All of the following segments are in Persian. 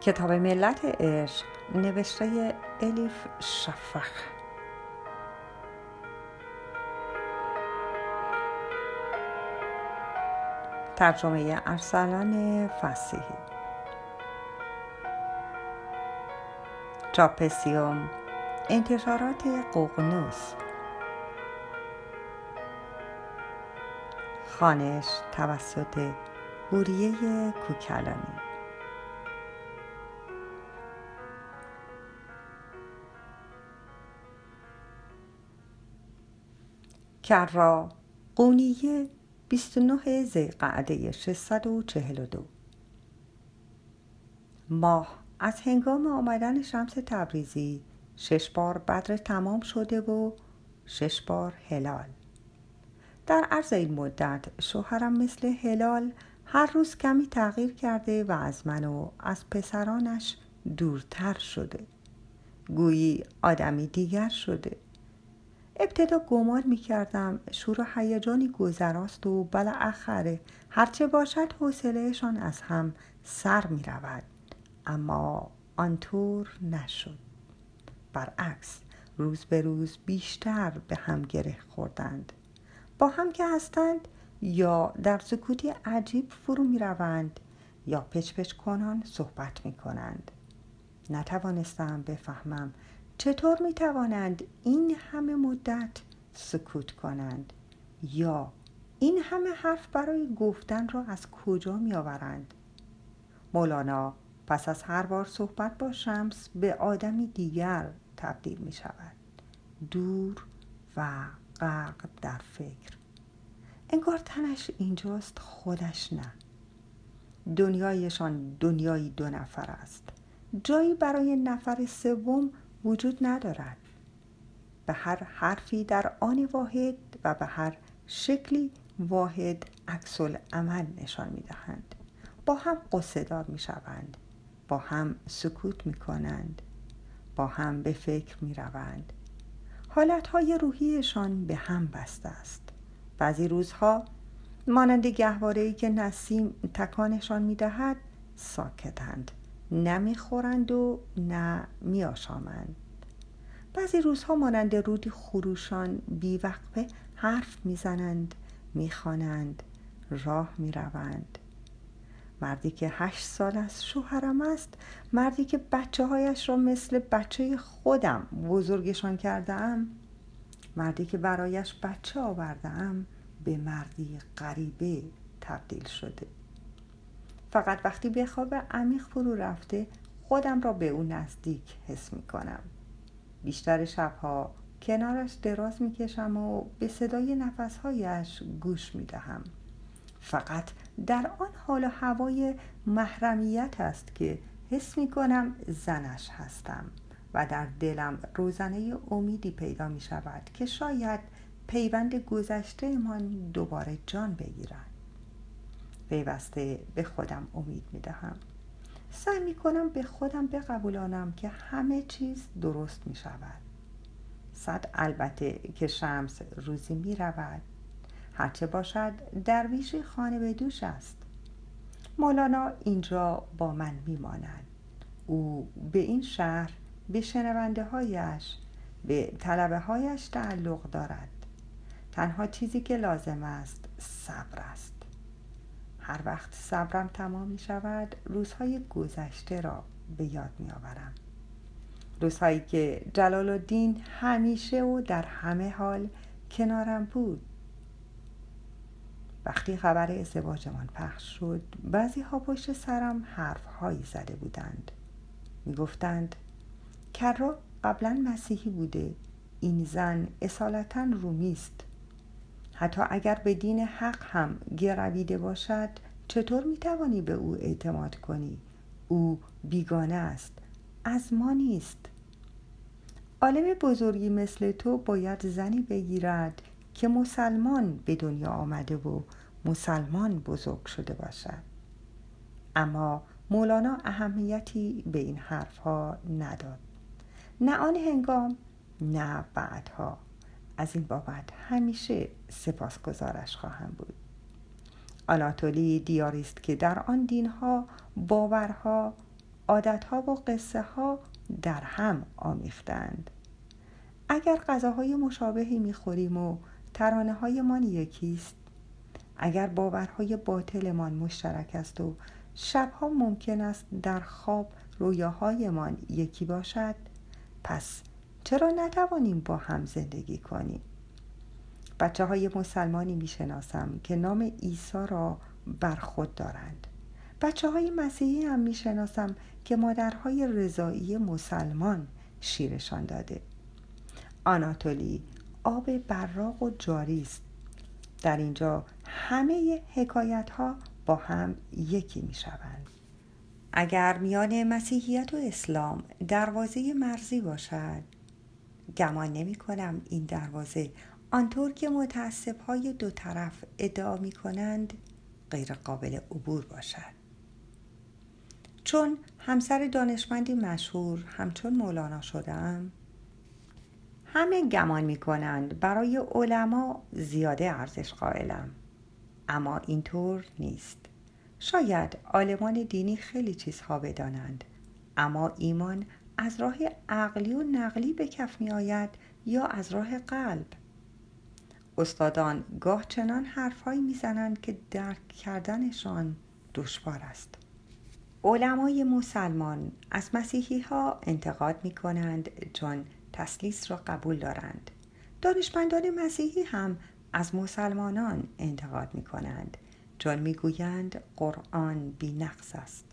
کتاب ملت عشق نوشته الیف شفخ ترجمه ارسلان فسیحی. چاپسیوم انتشارات قوقنوس خانش توسط هوریه کوکلانی. کرا قونیه 29 زیقعده 642 ماه از هنگام آمدن شمس تبریزی شش بار بدر تمام شده و شش بار هلال. در عرض این مدت شوهرم مثل هلال هر روز کمی تغییر کرده و از من و از پسرانش دورتر شده. گویی آدمی دیگر شده. ابتدا گمان می کردم شور و هیجانی گذراست و بالاخره هرچه باشد حوصلهشان از هم سر می رود اما آنطور نشد. برعکس روز به روز بیشتر به هم گره خوردند. با هم که هستند یا در سکوتی عجیب فرو می روند یا پچ پچ کنان صحبت می کنند نتوانستم بفهمم چطور می توانند این همه مدت سکوت کنند؟ یا این همه حرف برای گفتن را از کجا می آورند مولانا پس از هر بار صحبت با شمس به آدمی دیگر تبدیل می شود دور و غرق در فکر. انگار تنش اینجاست خودش نه. دنیایشان دنیایی دو نفر است. جایی برای نفر سوم وجود ندارد. به هر حرفی در آن واحد و به هر شکلی واحد عکس عمل نشان می دهند با هم قصه دار می شوند با هم سکوت می کنند با هم به فکر می روند حالتهای روحیشان به هم بسته است. بعضی روزها مانند گهواره که نسیم تکانشان می دهد ساکتند. نه خورند و نه میآشامند. بعضی روزها مانند رودی خروشان بیوقفه حرف می‌زنند می‌خوانند راه می‌روند. مردی که هشت سال از شوهرم است مردی که بچه هایش را مثل بچه خودم بزرگشان کردم مردی که برایش بچه آوردم به مردی غریبه تبدیل شده. فقط وقتی به خواب عمیق فرو رفته خودم را به او نزدیک حس می کنم. بیشتر شبها کنارش دراز می کشم و به صدای نفسهایش گوش می دهم. فقط در آن حال و هوای محرمیت است که حس می کنم زنش هستم و در دلم روزنه امیدی پیدا می شود که شاید پیوند گذشته من دوباره جان بگیرد. پیوسته به خودم امید می دهم سعی می کنم به خودم بقبولانم که همه چیز درست می شود صد البته که شمس روزی می رود هرچه باشد درویش خانه به دوش است. مولانا اینجا با من میماند. او به این شهر به شنونده هایش به طلبه هایش تعلق دارد. تنها چیزی که لازم است صبر است. هر وقت صبرم تمام می شود روزهای گذشته را به یاد می آورم. روزهایی که جلال الدین همیشه و در همه حال کنارم بود. وقتی خبر ازدواجمان پخش شد بعضی ها پشت سرم حرف هایی زده بودند. می گفتند کرا قبلا مسیحی بوده. این زن اصالتا رومی است. حتی اگر به دین حق هم گرویده باشد چطور می توانی به او اعتماد کنی؟ او بیگانه است از ما نیست. عالم بزرگی مثل تو باید زنی بگیرد که مسلمان به دنیا آمده و مسلمان بزرگ شده باشد. اما مولانا اهمیتی به این حرفها نداد. نه آن هنگام نه بعدها. از این بابت همیشه سپاسگزارش خواهم بود. آناتولی دیاری است که در آن دینها باورها عادتها و قصه ها در هم آمیختند. اگر غذاهای مشابهی می‌خوریم و ترانه هایمان یکیست اگر باورهای باطلمان مشترک است و شبها ممکن است در خواب رویاهایمان یکی باشد پس چرا نتوانیم با هم زندگی کنیم؟ بچه های مسلمانی می‌شناسم که نام عیسی را بر خود دارند. بچه های مسیحی هم می‌شناسم که مادرهای رضایی مسلمان شیرشان داده. آناتولی آب براق و جاری است. در اینجا همه حکایت ها با هم یکی می شوند. اگر میان مسیحیت و اسلام دروازه مرزی باشد گمان نمی کنم این دروازه. آنطور که متاسب های دو طرف ادعا می کنند غیر قابل عبور باشد. چون همسر دانشمندی مشهور همچون مولانا شدم همه گمان می کنند برای علما زیاده ارزش قائلم. اما اینطور نیست. شاید عالمان دینی خیلی چیزها بدانند اما ایمان از راه عقلی و نقلی به کف می آید یا از راه قلب؟ استادان گاه چنان حرفهایی می‌زنند که درک کردنشان دشوار است. علمای مسلمان از مسیحی ها انتقاد می کنند چون تسلیس را قبول دارند. دانشمندان مسیحی هم از مسلمانان انتقاد می کنند چون می‌گویند قرآن بی نقص است.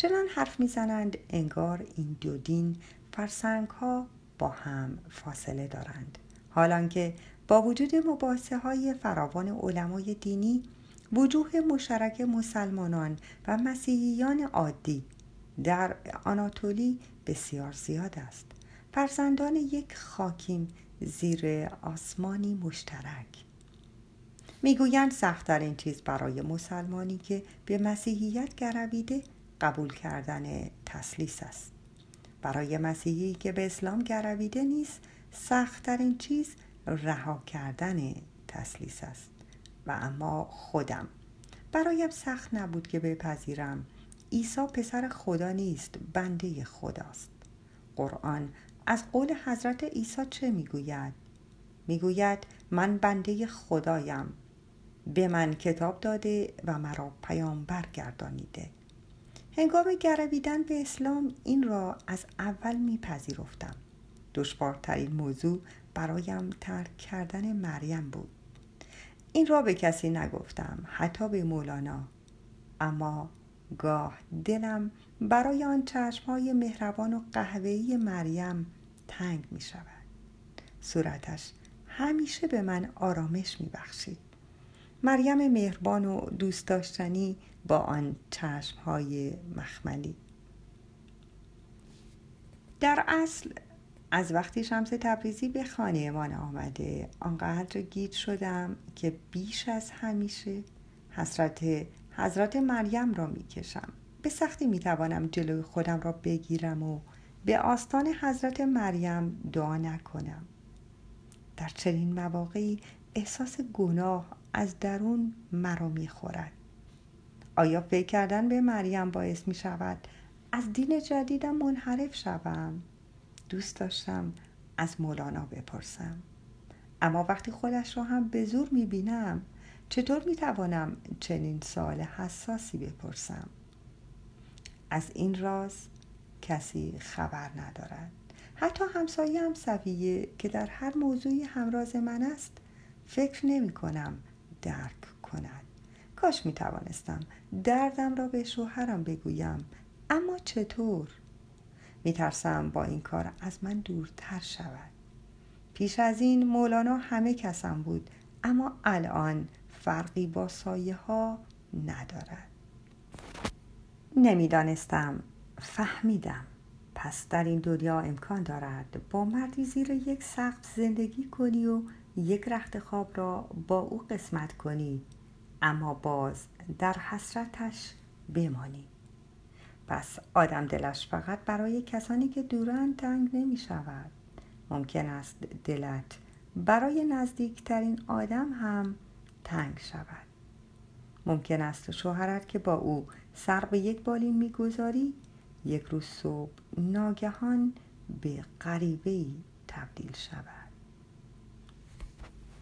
چنان حرف می‌زنند انگار این دو دین فرسنگ ها با هم فاصله دارند. حالانکه با وجود مباحثه های فراوان علمای دینی وجوه مشترک مسلمانان و مسیحیان عادی در آناتولی بسیار زیاد است. فرزندان یک خاکیم زیر آسمانی مشترک. می‌گویند سختترین چیز برای مسلمانی که به مسیحیت گرویده قبول کردن تسلیس است. برای مسیحی که به اسلام گرویده نیست سختترین چیز رها کردن تسلیس است. و اما خودم. برایم سخت نبود که بپذیرم. عیسی پسر خدا نیست بنده خداست. قرآن از قول حضرت عیسی چه می‌گوید؟ می‌گوید من بنده خدایم. به من کتاب داده و مرا پیامبر گردانیده. هنگام گرویدن به اسلام این را از اول میپذیرفتم. دشوارترین موضوع برایم ترک کردن مریم بود. این را به کسی نگفتم حتی به مولانا. اما گاه دلم برای آن چشمهای مهربان و قهوه‌ای مریم تنگ می شود صورتش همیشه به من آرامش می بخشید مریم مهربان و دوست داشتنی با آن چشمهای مخملی. در اصل از وقتی شمس تبریزی به خانه من آمده آنقدر گیج شدم که بیش از همیشه حسرت حضرت مریم را می‌کشم. به سختی می‌توانم جلوی خودم را بگیرم و به آستان حضرت مریم دعا نکنم. در چنین مواقعی احساس گناه از درون مرا می‌خورد. آیا فکر کردن به مریم باعث می شود از دین جدیدم منحرف شوم؟ دوست داشتم از مولانا بپرسم. اما وقتی خودش را هم به زور می بینم چطور می توانم چنین سال حساسی بپرسم؟ از این راز کسی خبر ندارد. حتی همسایه هم سویه که در هر موضوعی همراز من است فکر نمی کنم درک کاش می توانستم دردم را به شوهرم بگویم. اما چطور؟ می ترسم با این کار از من دورتر شود. پیش از این مولانا همه کسم بود اما الان فرقی با سایه ها ندارد. نمی‌دانستم. فهمیدم. پس در این دنیا امکان دارد با مردی زیر یک سقف زندگی کنی و یک رخت خواب را با او قسمت کنی. اما باز در حسرتش بمانی. پس آدم دلش فقط برای کسانی که دورند تنگ نمی شود. ممکن است دلت برای نزدیکترین آدم هم تنگ شود. ممکن است شوهرت که با او سر به یک بالین می‌گذاری یک روز صبح ناگهان به غریبه تبدیل شود.